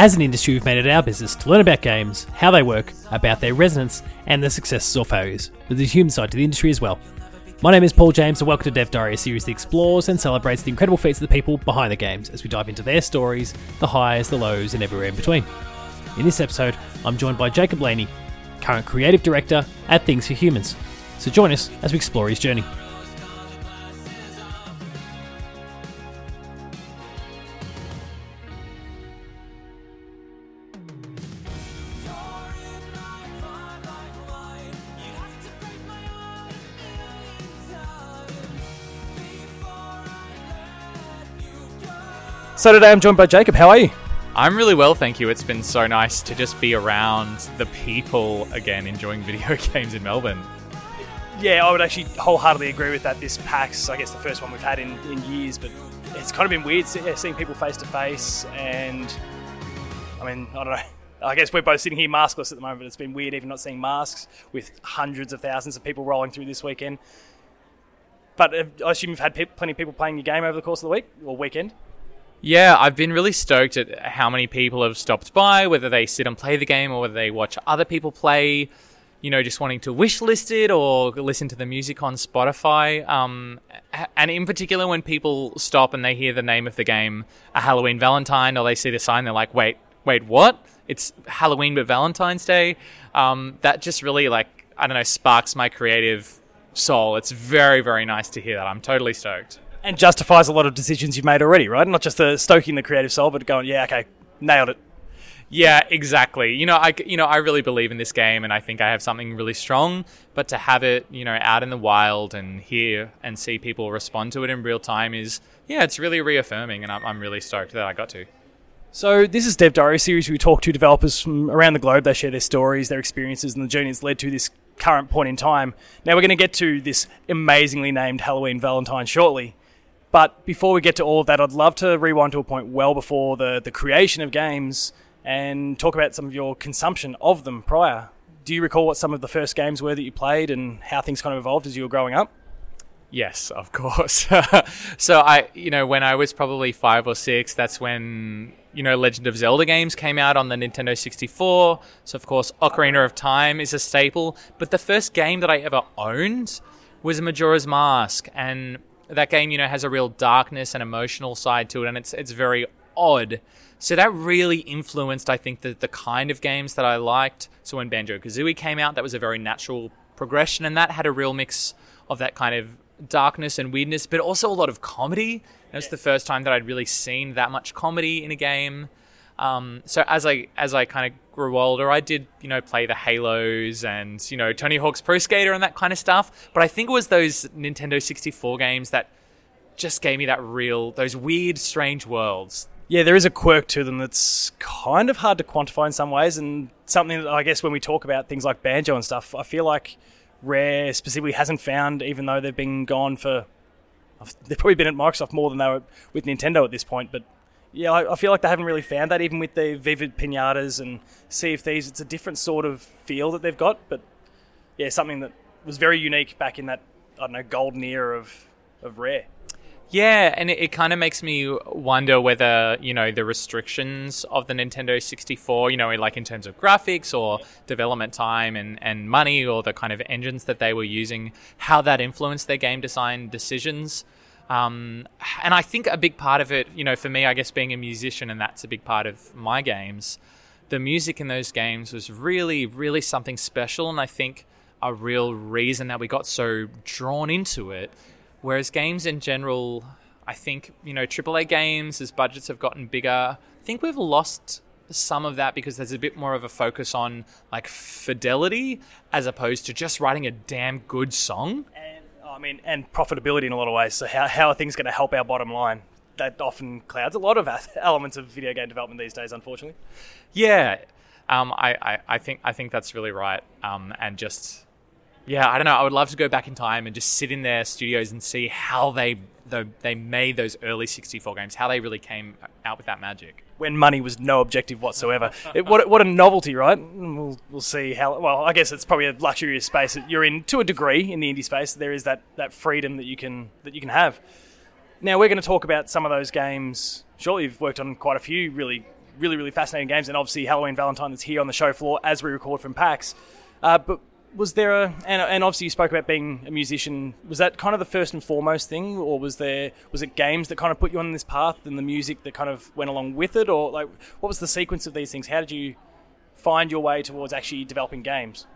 As an industry, we've made it our business to learn about games, how they work, about their resonance, and their successes or failures, with the human side to the industry as well. My name is Paul James, and welcome to Dev Diary, a series that explores and celebrates the incredible feats of the people behind the games as we dive into their stories, the highs, the lows, and everywhere in between. In this episode, I'm joined by Jacob Laney, current creative director at Things for Humans. So join us as we explore his journey. So today I'm joined by Jacob. How are you? I'm really well, thank you. It's been so nice to just be around the people again, enjoying video games in Melbourne. Yeah, I would actually wholeheartedly agree with that. This PAX, I guess the first one we've had in, in years, but it's kind of been weird seeing people face to face. And I mean, I don't know. I guess we're both sitting here maskless at the moment, but it's been weird even not seeing masks with hundreds of thousands of people rolling through this weekend. But uh, I assume you've had pe- plenty of people playing your game over the course of the week or weekend. Yeah, I've been really stoked at how many people have stopped by, whether they sit and play the game or whether they watch other people play, you know, just wanting to wish list it or listen to the music on Spotify. Um, and in particular, when people stop and they hear the name of the game, a Halloween Valentine, or they see the sign, they're like, wait, wait, what? It's Halloween but Valentine's Day. Um, that just really, like, I don't know, sparks my creative soul. It's very, very nice to hear that. I'm totally stoked. And justifies a lot of decisions you've made already, right? Not just the stoking the creative soul, but going, yeah, okay, nailed it. Yeah, exactly. You know, I you know I really believe in this game, and I think I have something really strong. But to have it, you know, out in the wild and hear and see people respond to it in real time is, yeah, it's really reaffirming, and I'm, I'm really stoked that I got to. So this is Dev Diary series. We talk to developers from around the globe. They share their stories, their experiences, and the journey that's led to this current point in time. Now we're going to get to this amazingly named Halloween Valentine shortly. But before we get to all of that, I'd love to rewind to a point well before the, the creation of games and talk about some of your consumption of them prior. Do you recall what some of the first games were that you played and how things kind of evolved as you were growing up? Yes, of course. so I, you know, when I was probably five or six, that's when you know Legend of Zelda games came out on the Nintendo 64. So of course, Ocarina of Time is a staple. But the first game that I ever owned was Majora's Mask, and that game, you know, has a real darkness and emotional side to it, and it's it's very odd. So that really influenced, I think, the, the kind of games that I liked. So when Banjo Kazooie came out, that was a very natural progression, and that had a real mix of that kind of darkness and weirdness, but also a lot of comedy. It was the first time that I'd really seen that much comedy in a game. Um, so as I as I kind of grew older, I did you know play the Halos and you know Tony Hawk's Pro Skater and that kind of stuff. But I think it was those Nintendo 64 games that just gave me that real those weird, strange worlds. Yeah, there is a quirk to them that's kind of hard to quantify in some ways, and something that I guess when we talk about things like banjo and stuff, I feel like Rare specifically hasn't found, even though they've been gone for. They've probably been at Microsoft more than they were with Nintendo at this point, but yeah, I, I feel like they haven't really found that, even with the Viva Pinatas and Sea of Thieves. It's a different sort of feel that they've got, but yeah, something that was very unique back in that, I don't know, golden era of, of Rare. Yeah, and it, it kind of makes me wonder whether, you know, the restrictions of the Nintendo 64, you know, like in terms of graphics or development time and, and money or the kind of engines that they were using, how that influenced their game design decisions. Um, and I think a big part of it, you know, for me, I guess being a musician, and that's a big part of my games, the music in those games was really, really something special. And I think a real reason that we got so drawn into it Whereas games in general, I think, you know, AAA games, as budgets have gotten bigger, I think we've lost some of that because there's a bit more of a focus on like fidelity as opposed to just writing a damn good song. I mean, and profitability in a lot of ways. So how, how are things going to help our bottom line? That often clouds a lot of elements of video game development these days, unfortunately. Yeah, um, I, I, I think I think that's really right. Um, and just yeah, I don't know. I would love to go back in time and just sit in their studios and see how they the, they made those early 64 games, how they really came out with that magic. When money was no objective whatsoever. it, what, what a novelty, right? We'll, we'll see how. Well, I guess it's probably a luxurious space that you're in to a degree in the indie space. There is that, that freedom that you can that you can have. Now we're going to talk about some of those games. Surely you've worked on quite a few really really, really fascinating games, and obviously Halloween Valentine that's here on the show floor as we record from PAX. Uh, but was there a and, and obviously you spoke about being a musician. Was that kind of the first and foremost thing or was there was it games that kind of put you on this path and the music that kind of went along with it? Or like what was the sequence of these things? How did you find your way towards actually developing games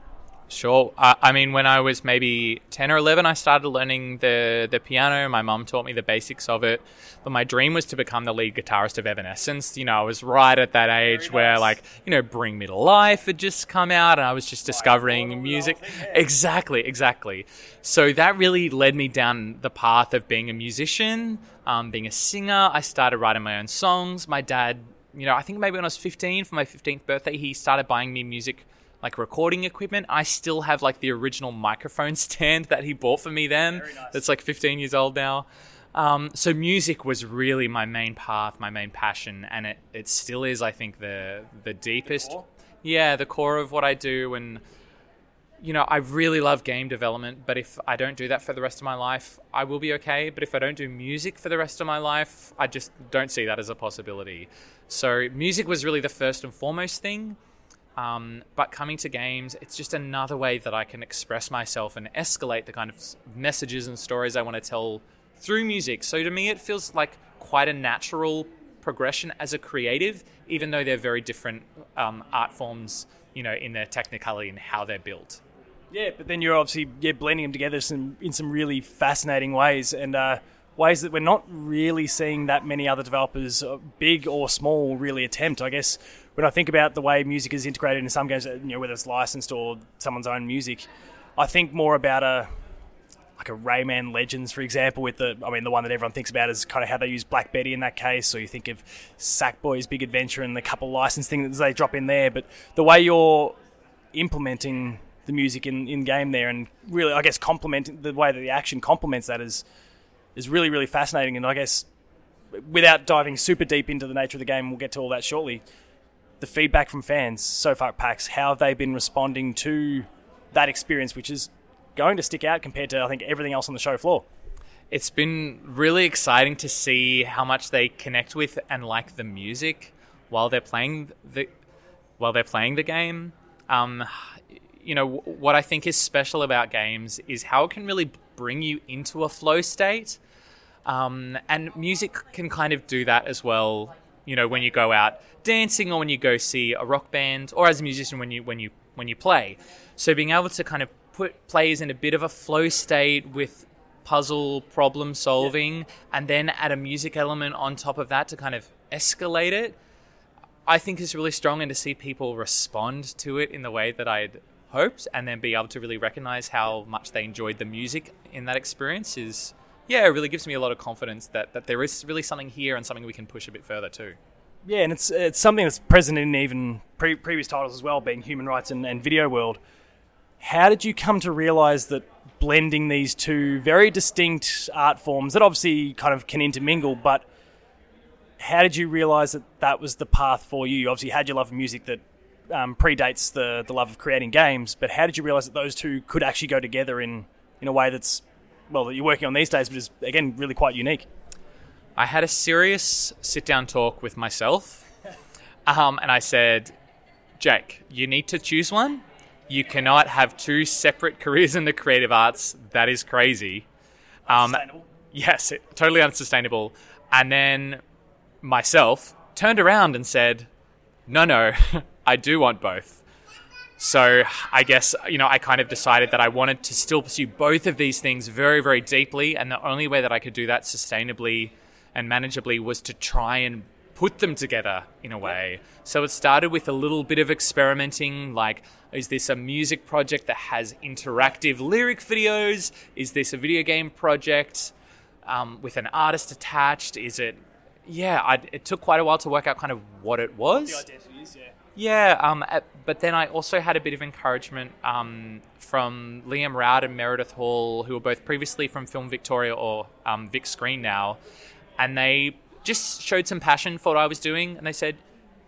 Sure. Uh, I mean, when I was maybe 10 or 11, I started learning the, the piano. My mum taught me the basics of it. But my dream was to become the lead guitarist of Evanescence. You know, I was right at that age where, like, you know, Bring Me to Life had just come out and I was just discovering music. Exactly, exactly. So that really led me down the path of being a musician, um, being a singer. I started writing my own songs. My dad, you know, I think maybe when I was 15, for my 15th birthday, he started buying me music like recording equipment. I still have like the original microphone stand that he bought for me then. Nice. That's like 15 years old now. Um, so music was really my main path, my main passion, and it, it still is. I think the the deepest, core? yeah, the core of what I do. And you know, I really love game development, but if I don't do that for the rest of my life, I will be okay. But if I don't do music for the rest of my life, I just don't see that as a possibility. So music was really the first and foremost thing. Um, but coming to games, it's just another way that I can express myself and escalate the kind of messages and stories I want to tell through music. So to me, it feels like quite a natural progression as a creative, even though they're very different um, art forms, you know, in their technicality and how they're built. Yeah, but then you're obviously yeah blending them together some, in some really fascinating ways and uh, ways that we're not really seeing that many other developers, uh, big or small, really attempt. I guess when I think about the way music is integrated in some games, you know, whether it's licensed or someone's own music, I think more about a like a Rayman Legends, for example, with the I mean the one that everyone thinks about is kind of how they use Black Betty in that case, or you think of Sackboy's Big Adventure and the couple license things they drop in there. But the way you're implementing the music in, in game there and really I guess complementing the way that the action complements that is is really, really fascinating and I guess without diving super deep into the nature of the game, we'll get to all that shortly. The feedback from fans so far at PAX, how have they been responding to that experience, which is going to stick out compared to I think everything else on the show floor. It's been really exciting to see how much they connect with and like the music while they're playing the while they're playing the game. Um, you know what I think is special about games is how it can really bring you into a flow state, um, and music can kind of do that as well. You know when you go out dancing or when you go see a rock band or as a musician when you when you when you play. So being able to kind of put players in a bit of a flow state with puzzle problem solving and then add a music element on top of that to kind of escalate it i think is really strong and to see people respond to it in the way that i'd hoped and then be able to really recognize how much they enjoyed the music in that experience is yeah it really gives me a lot of confidence that, that there is really something here and something we can push a bit further too Yeah, and it's it's something that's present in even pre- previous titles as well, being human rights and, and video world. How did you come to realize that blending these two very distinct art forms that obviously kind of can intermingle, but how did you realize that that was the path for you? You obviously had your love of music that um, predates the, the love of creating games, but how did you realize that those two could actually go together in, in a way that's, well, that you're working on these days, but is, again, really quite unique? I had a serious sit down talk with myself, um, and I said, Jake, you need to choose one. You cannot have two separate careers in the creative arts. That is crazy. Um, yes, it, totally unsustainable. And then myself turned around and said, no, no, I do want both. So I guess, you know, I kind of decided that I wanted to still pursue both of these things very, very deeply. And the only way that I could do that sustainably and manageably was to try and put them together in a way. So it started with a little bit of experimenting like, is this a music project that has interactive lyric videos? Is this a video game project um, with an artist attached? Is it. Yeah, I, it took quite a while to work out kind of what it was. identities, yeah. Yeah, um, but then I also had a bit of encouragement um, from Liam Rowd and Meredith Hall, who were both previously from Film Victoria or um, Vic Screen now, and they just showed some passion for what I was doing, and they said,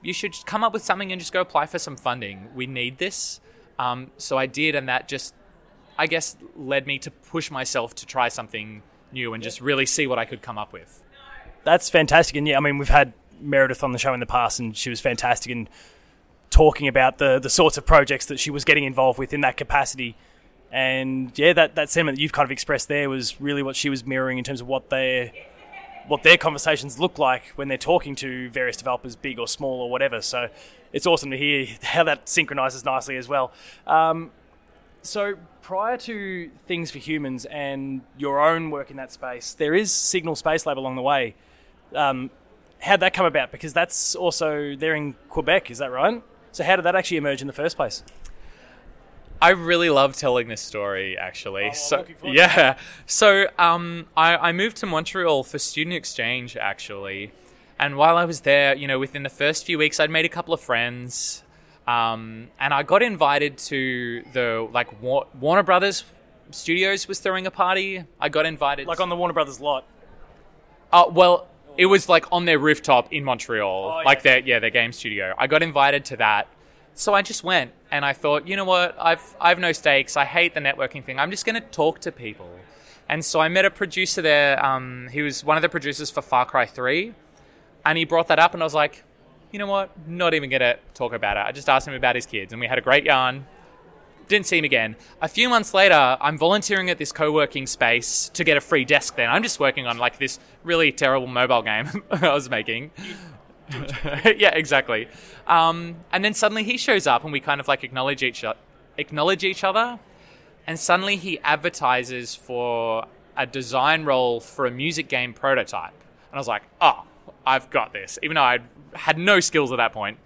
"You should come up with something and just go apply for some funding. We need this." Um, so I did, and that just, I guess, led me to push myself to try something new and just really see what I could come up with. That's fantastic, and yeah, I mean we've had Meredith on the show in the past, and she was fantastic in talking about the the sorts of projects that she was getting involved with in that capacity. And yeah, that, that sentiment that you've kind of expressed there was really what she was mirroring in terms of what their what their conversations look like when they're talking to various developers, big or small or whatever. So it's awesome to hear how that synchronizes nicely as well. Um, so prior to Things for Humans and your own work in that space, there is Signal Space Lab along the way. Um, how'd that come about? Because that's also they're in Quebec, is that right? So how did that actually emerge in the first place? I really love telling this story, actually. Oh, so looking forward to yeah, so um, I, I moved to Montreal for student exchange, actually, and while I was there, you know, within the first few weeks, I'd made a couple of friends, um, and I got invited to the like Wa- Warner Brothers Studios was throwing a party. I got invited, Like on the Warner Brothers lot. uh, well, it was like on their rooftop in Montreal, Oh, yeah. like their yeah their game studio. I got invited to that, so I just went and I thought, you know what, I've I've no stakes. I hate the networking thing. I'm just going to talk to people, and so I met a producer there. Um, he was one of the producers for Far Cry Three, and he brought that up, and I was like, you know what, not even going to talk about it. I just asked him about his kids, and we had a great yarn didn't see him again. A few months later, I'm volunteering at this co-working space to get a free desk. Then I'm just working on like this really terrible mobile game I was making. yeah, exactly. Um, and then suddenly he shows up, and we kind of like acknowledge each o- acknowledge each other. And suddenly he advertises for a design role for a music game prototype. And I was like, oh, I've got this, even though I had no skills at that point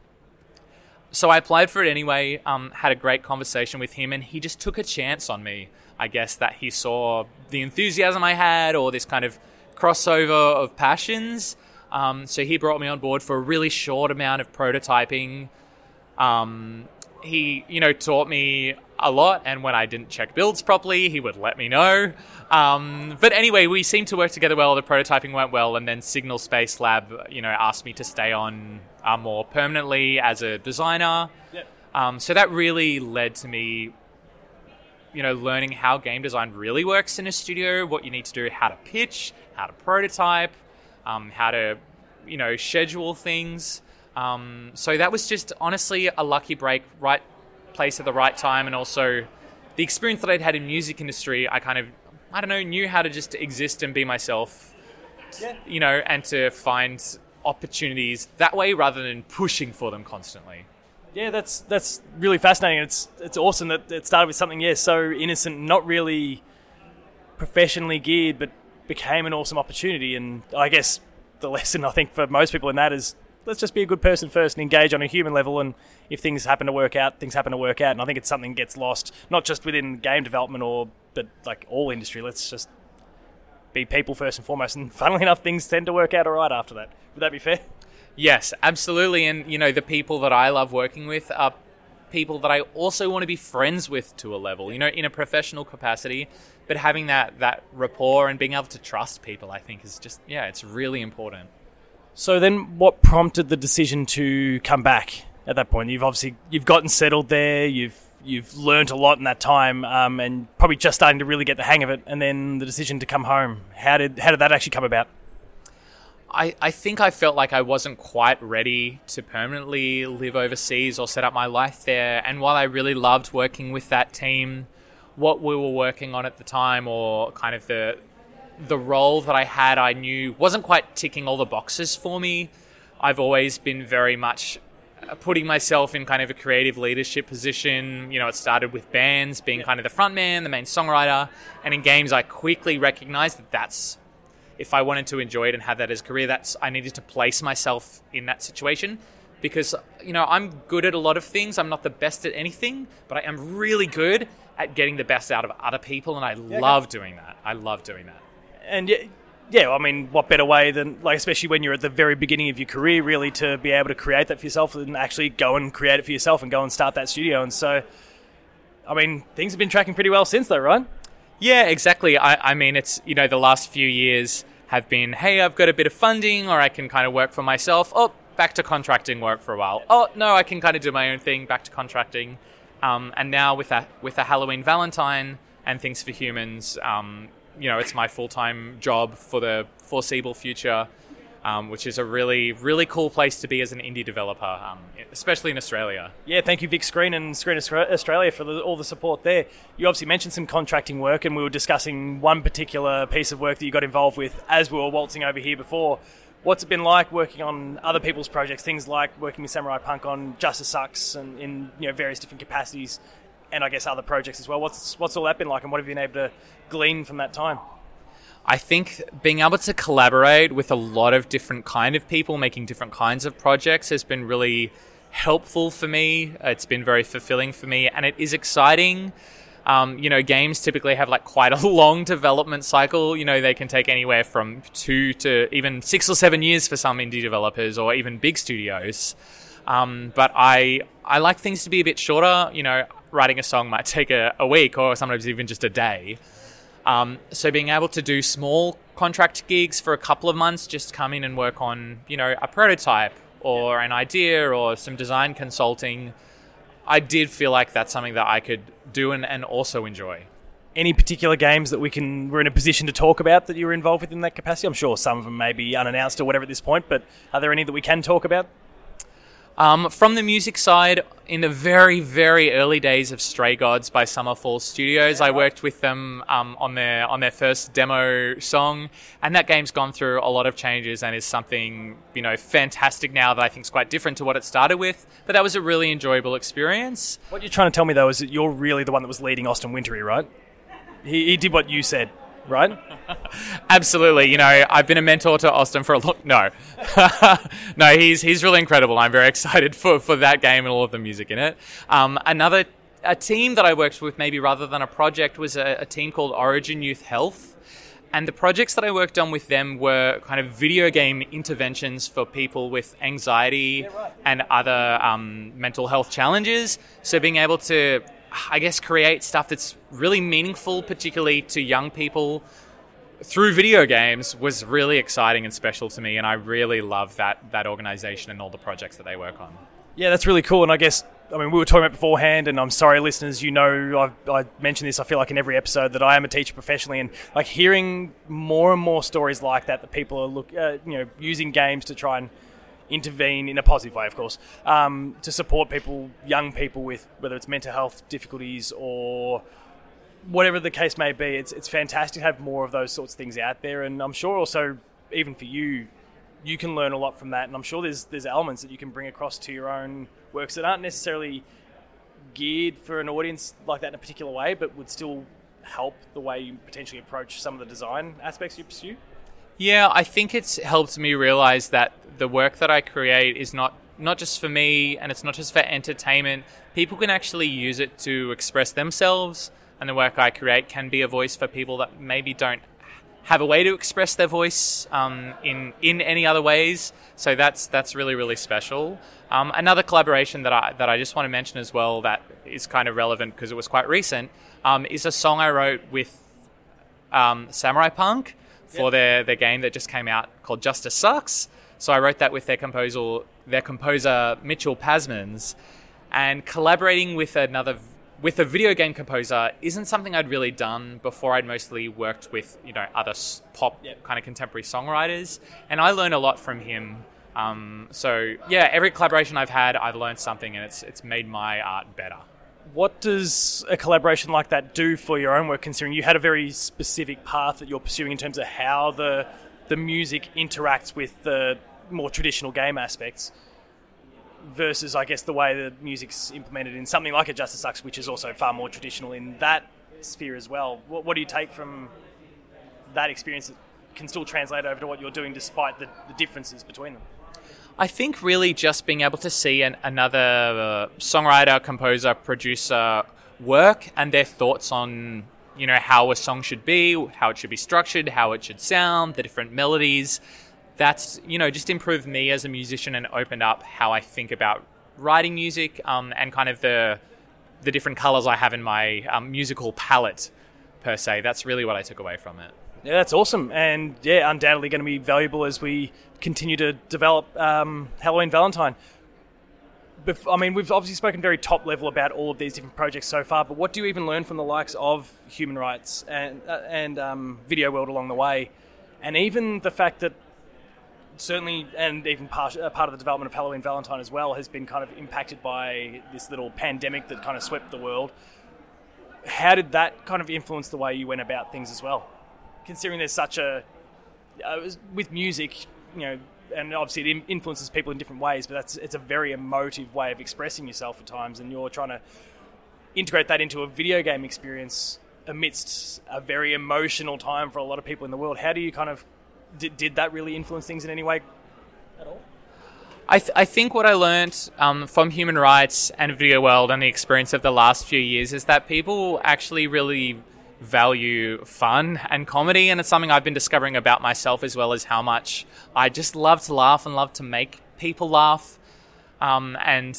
so I applied for it anyway. Um, had a great conversation with him, and he just took a chance on me. I guess that he saw the enthusiasm I had, or this kind of crossover of passions. Um, so he brought me on board for a really short amount of prototyping. Um, he, you know, taught me a lot, and when I didn't check builds properly, he would let me know. Um, but anyway, we seemed to work together well. The prototyping went well, and then Signal Space Lab, you know, asked me to stay on uh, more permanently as a designer. Yep. Um, so that really led to me, you know, learning how game design really works in a studio, what you need to do, how to pitch, how to prototype, um, how to, you know, schedule things. Um, so that was just honestly a lucky break, right place at the right time, and also the experience that I'd had in music industry. I kind of, I don't know, knew how to just exist and be myself, Yeah. you know, and to find opportunities that way rather than pushing for them constantly. Yeah, that's that's really fascinating. It's it's awesome that it started with something yeah so innocent, not really professionally geared, but became an awesome opportunity. And I guess the lesson I think for most people in that is let's just be a good person first and engage on a human level. And if things happen to work out, things happen to work out. And I think it's something gets lost not just within game development or but like all industry. Let's just be people first and foremost. And funnily enough, things tend to work out all right after that. Would that be fair? Yes, absolutely. And, you know, the people that I love working with are people that I also want to be friends with to a level, you know, in a professional capacity. But having that, that rapport and being able to trust people, I think, is just, yeah, it's really important. So then, what prompted the decision to come back at that point? You've obviously you've gotten settled there. You've you've learned a lot in that time, um, and probably just starting to really get the hang of it. And then the decision to come home. How did how did that actually come about? I, I think I felt like I wasn't quite ready to permanently live overseas or set up my life there. And while I really loved working with that team, what we were working on at the time, or kind of the the role that I had, I knew wasn't quite ticking all the boxes for me. I've always been very much uh, putting myself in kind of a creative leadership position. You know, it started with bands, being kind of the front man, the main songwriter, and in games, I quickly recognized that that's if I wanted to enjoy it and have that as a career, that's I needed to place myself in that situation because you know I'm good at a lot of things. I'm not the best at anything, but I am really good at getting the best out of other people, and I love doing that. I love doing that. And yeah, yeah. I mean, what better way than like, especially when you're at the very beginning of your career, really to be able to create that for yourself and actually go and create it for yourself and go and start that studio. And so, I mean, things have been tracking pretty well since, though, right? Yeah, exactly. I, I mean, it's you know the last few years have been, hey, I've got a bit of funding, or I can kind of work for myself. Oh, back to contracting work for a while. Oh no, I can kind of do my own thing. Back to contracting. Um, and now with a with a Halloween Valentine and things for humans, um, you know, it's my full time job for the foreseeable future. Um, which is a really, really cool place to be as an indie developer, um, especially in Australia. Yeah, thank you, Vic Screen and Screen Australia, for the, all the support there. You obviously mentioned some contracting work, and we were discussing one particular piece of work that you got involved with as we were waltzing over here before. What's it been like working on other people's projects? Things like working with Samurai Punk on Justice Sucks and in you know various different capacities, and I guess other projects as well. What's what's all that been like, and what have you been able to glean from that time? I think being able to collaborate with a lot of different kind of people making different kinds of projects has been really helpful for me. It's been very fulfilling for me, and it is exciting. Um, you know, games typically have like quite a long development cycle. You know, they can take anywhere from two to even six or seven years for some indie developers or even big studios. Um, but I I like things to be a bit shorter. You know, writing a song might take a, a week or sometimes even just a day. Um, so being able to do small contract gigs for a couple of months, just come in and work on, you know, a prototype or an idea or some design consulting, I did feel like that's something that I could do and, and also enjoy. Any particular games that we can we're in a position to talk about that you were involved with in that capacity? I'm sure some of them may be unannounced or whatever at this point, but are there any that we can talk about? Um, from the music side, in the very, very early days of Stray Gods by Summerfall Studios, I worked with them um, on their on their first demo song, and that game's gone through a lot of changes and is something you know fantastic now that I think is quite different to what it started with. But that was a really enjoyable experience. What you're trying to tell me though is that you're really the one that was leading Austin Wintory, right? He, he did what you said right? Absolutely. You know, I've been a mentor to Austin for a long. No, no, he's he's really incredible. I'm very excited for for that game and all of the music in it. Um, another a team that I worked with, maybe rather than a project, was a, a team called Orygen Youth Health. And the projects that I worked on with them were kind of video game interventions for people with anxiety and other um, mental health challenges. So being able to I guess, create stuff that's really meaningful, particularly to young people through video games was really exciting and special to me and I really love that that organization and all the projects that they work on. Yeah, that's really cool and I guess I mean we were talking about beforehand and I'm sorry listeners you know I've, I mentioned this I feel like in every episode that I am a teacher professionally and like hearing more and more stories like that that people are look uh, you know using games to try and intervene in a positive way, of course, um, to support people, young people with whether it's mental health difficulties or whatever the case may be. It's it's fantastic to have more of those sorts of things out there, and I'm sure also even for you, you can learn a lot from that. And I'm sure there's there's elements that you can bring across to your own works that aren't necessarily geared for an audience like that in a particular way, but would still help the way you potentially approach some of the design aspects you pursue. Yeah, I think it's helped me realize that the work that I create is not not just for me and it's not just for entertainment. People can actually use it to express themselves, and the work I create can be a voice for people that maybe don't have a way to express their voice um, in in any other ways. So that's that's really really special. Um, another collaboration that I that I just want to mention as well that is kind of relevant because it was quite recent um, is a song I wrote with um, Samurai Punk for yep. their, their game that just came out called Justice Sucks. So I wrote that with their composer, their composer Mitchell Pasmans, and collaborating with another with a video game composer isn't something I'd really done before. I'd mostly worked with you know other pop yep. kind of contemporary songwriters, and I learned a lot from him. Um, so yeah, every collaboration I've had, I've learned something, and it's it's made my art better what does a collaboration like that do for your own work? Considering you had a very specific path that you're pursuing in terms of how the the music interacts with the more traditional game aspects, versus I guess the way the music's implemented in something like a Justice Sucks, which is also far more traditional in that sphere as well. What, what do you take from that experience that can still translate over to what you're doing, despite the, the differences between them? I think really just being able to see an, another uh, songwriter, composer, producer work and their thoughts on you know how a song should be, how it should be structured, how it should sound, the different melodies. That's you know just improved me as a musician and opened up how I think about writing music um, and kind of the the different colors I have in my um, musical palette per se. That's really what I took away from it. Yeah, that's awesome, and yeah, undoubtedly going to be valuable as we continue to develop um, Halloween Valentine. I mean, we've obviously spoken very top level about all of these different projects so far, but what do you even learn from the likes of human rights and uh, and um, video world along the way, and even the fact that certainly, and even part, uh, part of the development of Halloween Valentine as well has been kind of impacted by this little pandemic that kind of swept the world. How did that kind of influence the way you went about things as well? Considering there's such a uh, with music, you know, and obviously it influences people in different ways, but that's it's a very emotive way of expressing yourself at times, and you're trying to integrate that into a video game experience amidst a very emotional time for a lot of people in the world. How do you kind of did, did that really influence things in any way at all? I, th- I think what I learned um, from human rights and video world and the experience of the last few years is that people actually really value fun and comedy, and it's something I've been discovering about myself as well as how much I just love to laugh and love to make people laugh. Um, and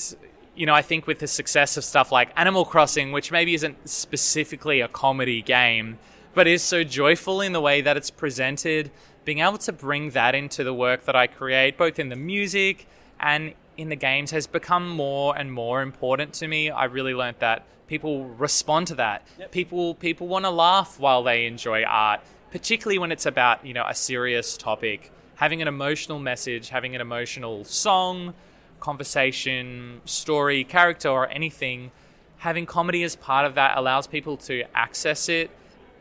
you know, I think with the success of stuff like Animal Crossing, which maybe isn't specifically a comedy game, but is so joyful in the way that it's presented, being able to bring that into the work that I create, both in the music and in the games, has become more and more important to me. I really learned that people respond to that. Yep. People people want to laugh while they enjoy art, particularly when it's about you know a serious topic. Having an emotional message, having an emotional song, conversation, story, character, or anything. Having comedy as part of that allows people to access it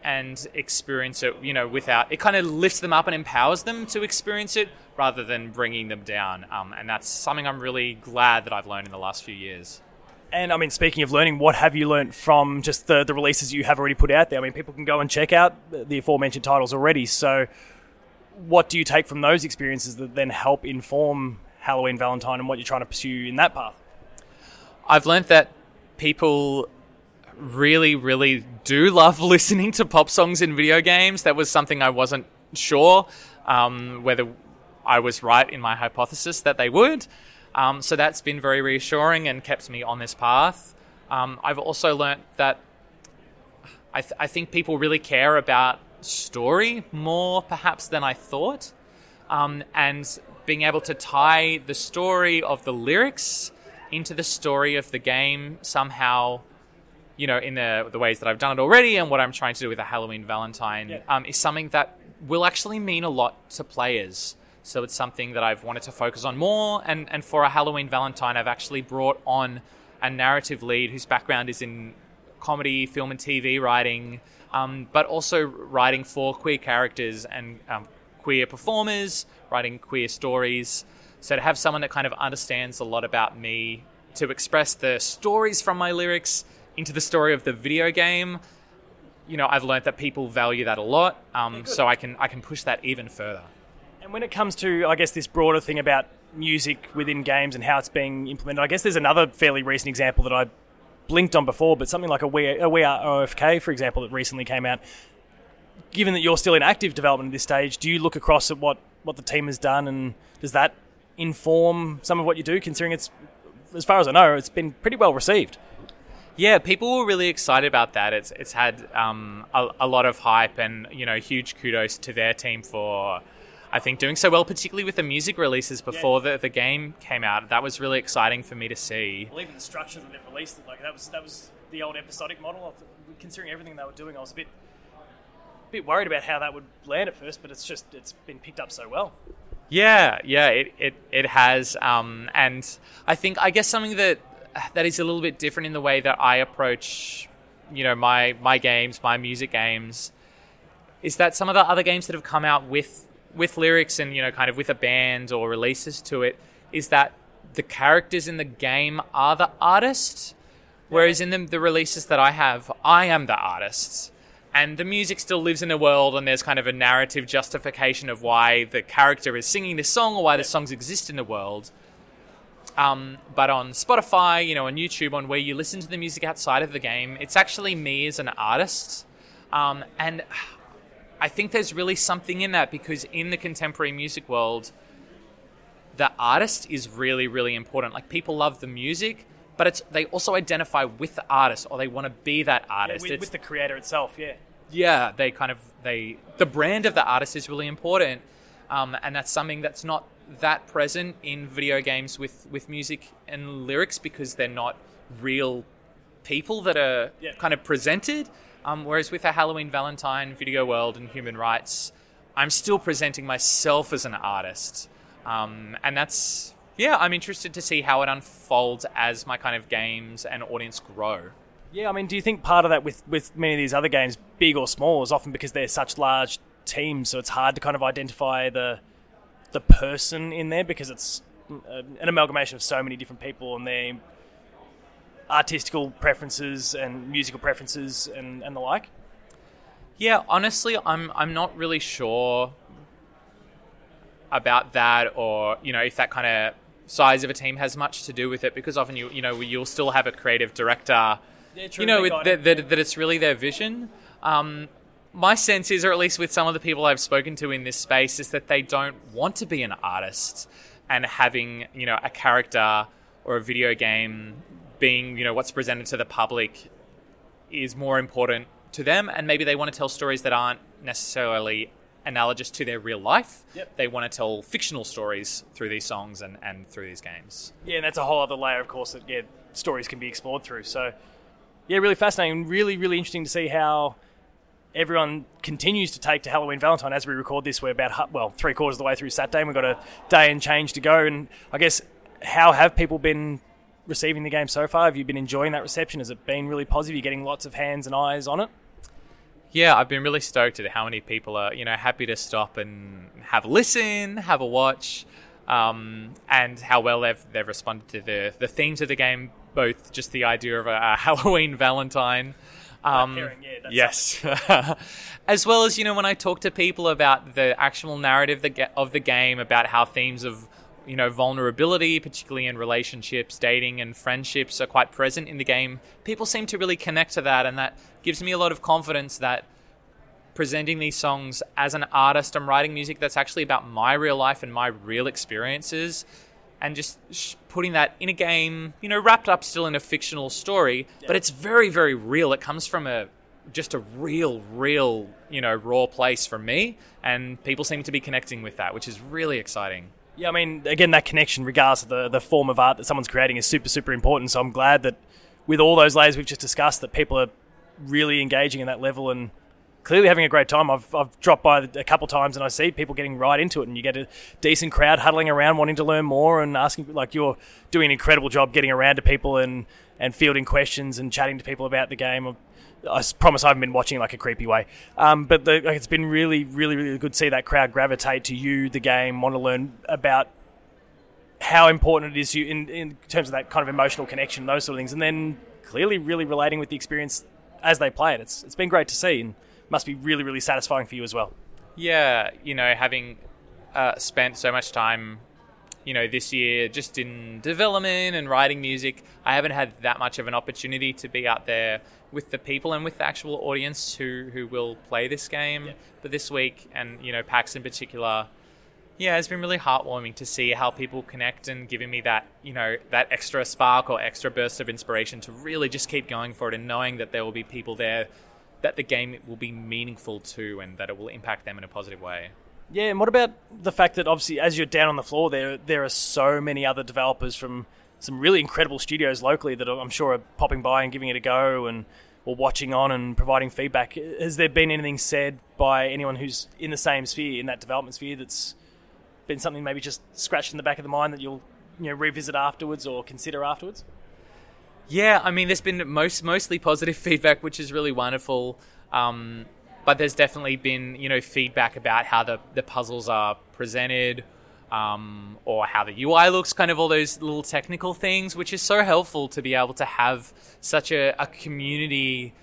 and experience it, you know, without it kind of lifts them up and empowers them to experience it rather than bringing them down. Um, and that's something I'm really glad that I've learned in the last few years. And I mean, speaking of learning, what have you learned from just the, the releases you have already put out there? I mean, people can go and check out the aforementioned titles already. So, what do you take from those experiences that then help inform Halloween Valentine and what you're trying to pursue in that path? I've learned that people really, really do love listening to pop songs in video games. That was something I wasn't sure um, whether I was right in my hypothesis that they would. Um, so that's been very reassuring and kept me on this path. Um, I've also learnt that I, th- I, think people really care about story more perhaps than I thought. Um, and being able to tie the story of the lyrics into the story of the game somehow you know, in the the ways that I've done it already, and what I'm trying to do with a Halloween Valentine yeah. um, is something that will actually mean a lot to players. So it's something that I've wanted to focus on more. And, and for a Halloween Valentine, I've actually brought on a narrative lead whose background is in comedy, film, and TV writing, um, but also writing for queer characters and um, queer performers, writing queer stories. So to have someone that kind of understands a lot about me to express the stories from my lyrics into the story of the video game, you know, I've learned that people value that a lot. Um, so I can I can push that even further. When it comes to, I guess, this broader thing about music within games and how it's being implemented, I guess there's another fairly recent example that I blinked on before, but something like a We, a we Are OFK, for example, that recently came out. Given that you're still in active development at this stage, do you look across at what, what the team has done and does that inform some of what you do, considering it's, as far as I know, it's been pretty well received? Yeah, people were really excited about that. It's it's had um, a, a, lot of hype, and you know, huge kudos to their team for, I think, doing so well, particularly with the music releases before yeah. the, the game came out. That was really exciting for me to see. Well, even the structure that they've released it, like that was that was the old episodic model. Of, considering everything they were doing, I was a bit a bit worried about how that would land at first, but it's just it's been picked up so well. Yeah, yeah, it it, it has, um, and I think I guess something that that is a little bit different in the way that I approach, you know, my my games, my music games. Is that some of the other games that have come out with with lyrics and you know, kind of with a band or releases to it, is that the characters in the game are the artists, whereas in the, the releases that I have, I am the artist. And the music still lives in the world, and there's kind of a narrative justification of why the character is singing this song or why the songs exist in the world um, but on Spotify, you know, on YouTube, on where you listen to the music outside of the game, it's actually me as an artist. Um, and I think there's really something in that because in the contemporary music world, the artist is really, really important. Like people love the music, but it's they also identify with the artist or they want to be that artist. Yeah, with, with the creator itself, yeah. Yeah, they kind of they the brand of the artist is really important, um, and that's something that's not that present in video games with, with music and lyrics because they're not real people that are yeah. kind of presented. Um, whereas with a Halloween Valentine, Video World, and Human Rights, I'm still presenting myself as an artist. Um, and that's yeah, I'm interested to see how it unfolds as my kind of games and audience grow. Yeah, I mean, do you think part of that with, with many of these other games, big or small, is often because they're such large teams, so it's hard to kind of identify the the person in there because it's uh, an amalgamation of so many different people and their artistical preferences and musical preferences and, and the like? Yeah, honestly, I'm I'm not really sure about that, or you know, if that kind of size of a team has much to do with it, because often you you know you'll still have a creative director, Yeah, true, you know, got that, that that it's really their vision. Um, my sense is, or at least with some of the people I've spoken to in this space, is that they don't want to be an artist, and having you know a character or a video game being you know what's presented to the public is more important to them, and maybe they want to tell stories that aren't necessarily analogous to their real life. Yep. They want to tell fictional stories through these songs and, and through these games. Yeah, and that's a whole other layer, of course, that yeah, stories can be explored through. So, yeah, really fascinating, really, really interesting to see how everyone continues to take to Halloween Valentine. As we record this, we're about well three quarters of the way through Saturday, and we've got a day and change to go. And I guess how have people been receiving the game so far? Have you been enjoying that reception? Has it been really positive? You're getting lots of hands and eyes on it. Yeah, I've been really stoked at how many people are, you know, happy to stop and have a listen, have a watch, um, and how well they've they've responded to the the themes of the game, both just the idea of a, a Halloween Valentine. Um, pairing, yeah, yes, as well as you know when I talk to people about the actual narrative of the game, about how themes of you know vulnerability, particularly in relationships, dating, and friendships, are quite present in the game. People seem to really connect to that, and that gives me a lot of confidence that presenting these songs as an artist, I'm writing music that's actually about my real life and my real experiences, and just putting that in a game, you know, wrapped up still in a fictional story, but it's very, very real. It comes from a just a real, real, you know, raw place for me, and people seem to be connecting with that, which is really exciting. Yeah, I mean, again, that connection, regardless of the, the form of art that someone's creating, is super, super important. So I'm glad that with all those layers we've just discussed, that people are really engaging in that level and clearly having a great time. I've, I've dropped by a couple times and I see people getting right into it, and you get a decent crowd huddling around, wanting to learn more and asking. Like you're doing an incredible job getting around to people and and fielding questions and chatting to people about the game. I promise I haven't been watching like a creepy way, um, but the, like, it's been really, really, really good to see that crowd gravitate to you, the game, want to learn about how important it is you in, in terms of that kind of emotional connection, those sort of things, and then clearly really relating with the experience as they play it. It's it's been great to see, and must be really, really satisfying for you as well. Yeah, you know, having uh, spent so much time, you know, this year just in development and writing music, I haven't had that much of an opportunity to be out there with the people and with the actual audience who, who will play this game. Yeah. But this week, and, you know, PAX in particular, yeah, it's been really heartwarming to see how people connect and giving me that, you know, that extra spark or extra burst of inspiration to really just keep going for it and knowing that there will be people there that the game will be meaningful to and that it will impact them in a positive way. Yeah, and what about the fact that obviously as you're down on the floor there there are so many other developers from some really incredible studios locally that I'm sure are popping by and giving it a go and or watching on and providing feedback. Has there been anything said by anyone who's in the same sphere, in that development sphere, that's been something maybe just scratched in the back of the mind that you'll you know revisit afterwards or consider afterwards? Yeah, I mean, there's been most mostly positive feedback, which is really wonderful. Um, but there's definitely been, you know, feedback about how the, the puzzles are presented, um, or how the UI looks, kind of all those little technical things, which is so helpful to be able to have such a, a community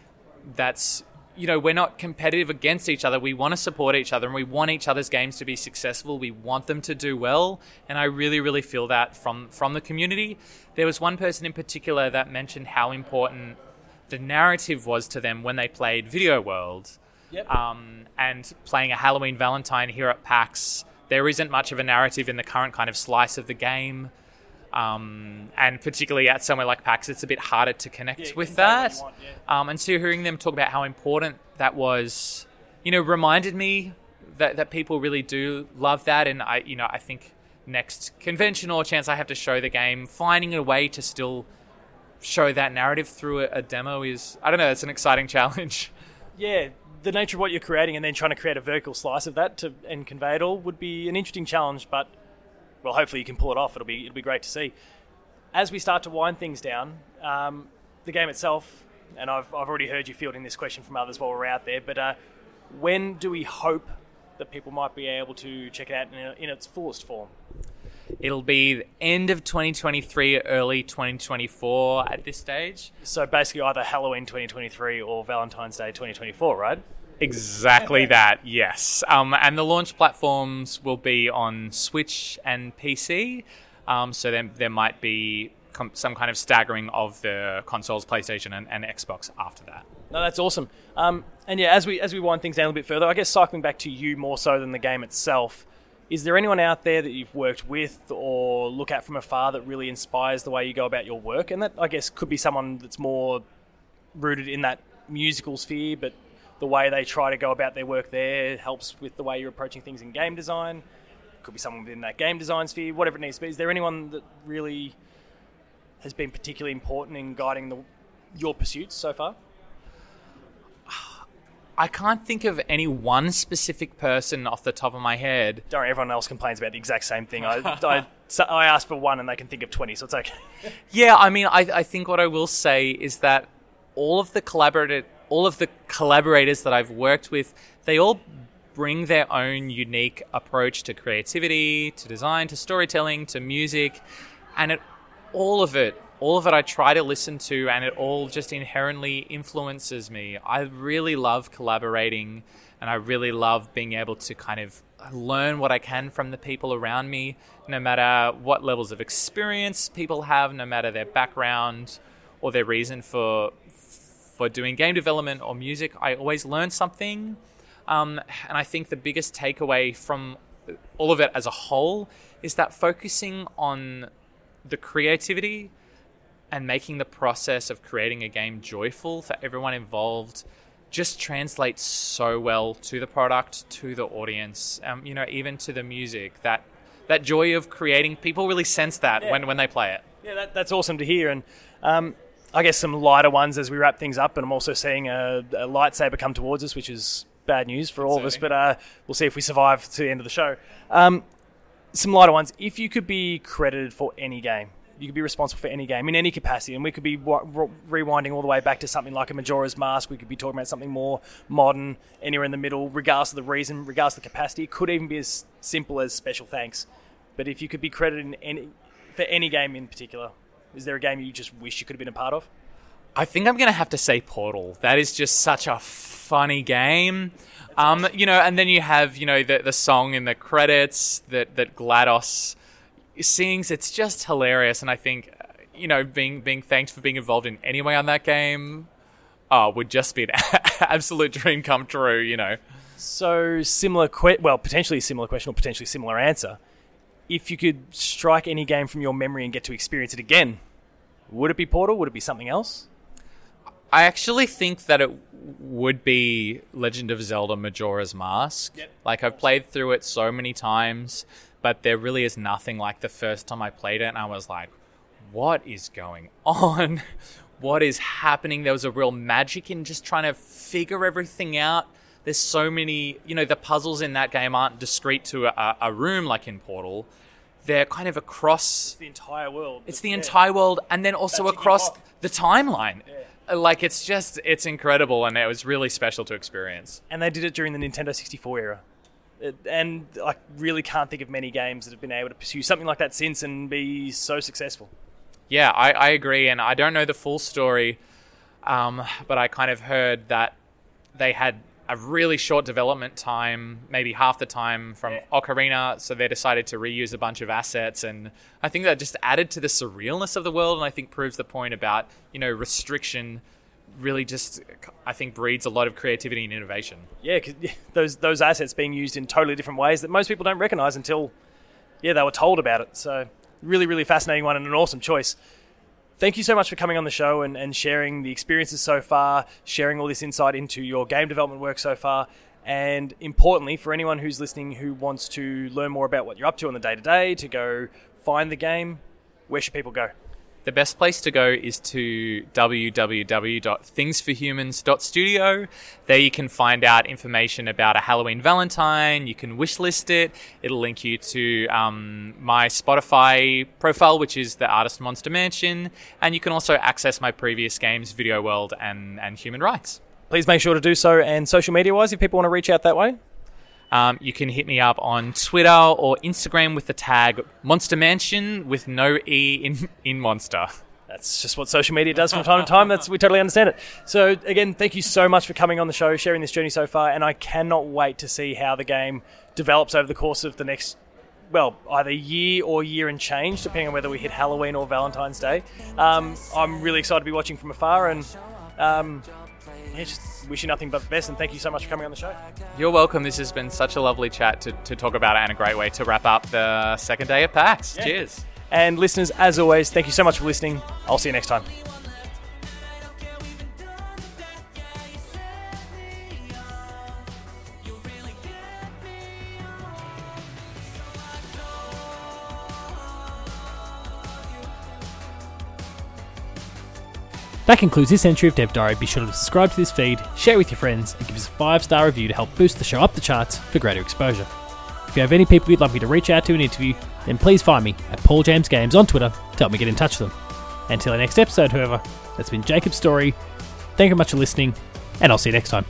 that's you know we're not competitive against each other. We want to support each other and we want each other's games to be successful. We want them to do well. And i really really feel that from from the community. There was one person in particular that mentioned how important the narrative was to them when they played video world Yep. um, and playing a halloween valentine here at pax there isn't much of a narrative in the current kind of slice of the game um, and particularly at somewhere like PAX, it's a bit harder to connect Yeah, with that. want, yeah. Um, and so hearing them talk about how important that was, you know, reminded me that, that people really do love that. And I, you know, I think next convention or chance I have to show the game, finding a way to still show that narrative through a, a demo is, I don't know, it's an exciting challenge. yeah, the nature of what you're creating and then trying to create a vertical slice of that to and convey it all would be an interesting challenge. But well, hopefully you can pull it off. It'll be it'll be great to see. As we start to wind things down, um, the game itself, and I've I've already heard you fielding this question from others while we're out there, but uh, when do we hope that people might be able to check it out in, in its fullest form? It'll be the end of 2023, early 2024 at this stage. So basically, either Halloween 2023 or Valentine's Day 2024, right? Exactly that, yes. Um, and the launch platforms will be on Switch and PC. Um, so then there might be com- some kind of staggering of the consoles, PlayStation and, and Xbox after that. No, that's awesome. Um, and yeah, as we as we wind things down a little bit further, I guess cycling back to you more so than the game itself. Is there anyone out there that you've worked with or look at from afar that really inspires the way you go about your work? And that I guess could be someone that's more rooted in that musical sphere, but the way they try to go about their work there helps with the way you're approaching things in game design. Could be someone within that game design sphere, whatever it needs to be. Is there anyone that really has been particularly important in guiding the, your pursuits so far? I can't think of any one specific person off the top of my head. Don't worry, everyone else complains about the exact same thing. I, I, so I asked for one and they can think of 20, so it's okay. Yeah, I mean, I, I think what I will say is that all of the collaborated, all of the collaborators that I've worked with, they all bring their own unique approach to creativity, to design, to storytelling, to music, and it, all of it all of it I try to listen to, and it all just inherently influences me. I really love collaborating, and I really love being able to kind of learn what I can from the people around me, no matter what levels of experience people have, no matter their background or their reason for for doing game development or music. I always learn something, um, and I think the biggest takeaway from all of it as a whole is that focusing on the creativity and making the process of creating a game joyful for everyone involved just translates so well to the product, to the audience, um, you know, even to the music. That that joy of creating, people really sense that Yeah. when, when they play it. Yeah, that, that's awesome to hear. And um, I guess some lighter ones as we wrap things up. And I'm also seeing a, a lightsaber come towards us, which is bad news for all of us. But uh, we'll see if we survive to the end of the show. Um, some lighter ones. If you could be credited for any game, you could be responsible for any game in any capacity, and we could be re- rewinding all the way back to something like a Majora's Mask. We could be talking about something more modern, anywhere in the middle, regardless of the reason, regardless of the capacity. It could even be as simple as special thanks. But if you could be credited in any, for any game in particular, is there a game you just wish you could have been a part of? I think I'm going to have to say Portal. That is just such a funny game. Um, you know, and then you have you know the the song in the credits that that Glados sings. It's just hilarious, and I think uh, you know being being thanked for being involved in any way on that game. Oh, would just be an absolute dream come true, you know. So similar, que- well, potentially similar question or potentially similar answer. If you could strike any game from your memory and get to experience it again, would it be Portal? Would it be something else? I actually think that it would be Legend of Zelda Majora's Mask. Yep. Like I've played through it so many times, but there really is nothing like the first time I played it and I was like, what is going on? What is happening? There was a real magic in just trying to figure everything out. There's so many, you know, the puzzles in that game aren't discrete to a, a room like in Portal. They're kind of across The entire world. it's the Yeah. entire world, and then also That's across the timeline. Uh, Like it's just it's incredible, and it was really special to experience. and they did it during the Nintendo 64 era. And I really can't think of many games that have been able to pursue something like that since and be so successful. Yeah, I, I agree, and I don't know the full story, um, but I kind of heard that they had a really short development time, maybe half the time from Yeah. Ocarina, so they decided to reuse a bunch of assets, and I think that just added to the surrealness of the world, and I think proves the point about you know restriction. Really, just I think breeds a lot of creativity and innovation. Yeah, 'cause, those those assets being used in totally different ways that most people don't recognize until yeah they were told about it. So really, really fascinating one and an awesome choice. Thank you so much for coming on the show and, and sharing the experiences so far, sharing all this insight into your game development work so far, and importantly, for anyone who's listening who wants to learn more about what you're up to on the day to day, to go find the game, where should people go? The best place to go is to www.thingsforhumans.studio. There you can find out information about a Halloween Valentine. You can wishlist it. It'll link you to um, my Spotify profile, which is the Artist Monster Mansion, and you can also access my previous games, Video World and, and Human Rights. Please make sure to do so. And social media wise, if people want to reach out that way, um, you can hit me up on Twitter or Instagram with the tag Monster Mansion with no E in, in Monster. That's just what social media does from time to time. That's we totally understand it. So again, thank you so much for coming on the show, sharing this journey so far, and I cannot wait to see how the game develops over the course of the next well, either year or year and change, depending on whether we hit Halloween or Valentine's Day. Um, I'm really excited to be watching from afar, and um, yeah, just wish you nothing but the best. And thank you so much for coming on the show. You're welcome. This has been such a lovely chat to, to talk about it, and a great way to wrap up the second day of PAX. Yeah. Cheers. And listeners, as always, thank you so much for listening. I'll see you next time. That concludes this entry of Dev Diary. Be sure to subscribe to this feed, share it with your friends, and give us a 5 star review to help boost the show up the charts for greater exposure. If you have any people you'd like me to reach out to and interview, then please find me at Paul James Games on Twitter to help me get in touch with them. Until our next episode, however, that's been Jacob's story. Thank you very much for listening, and I'll see you next time.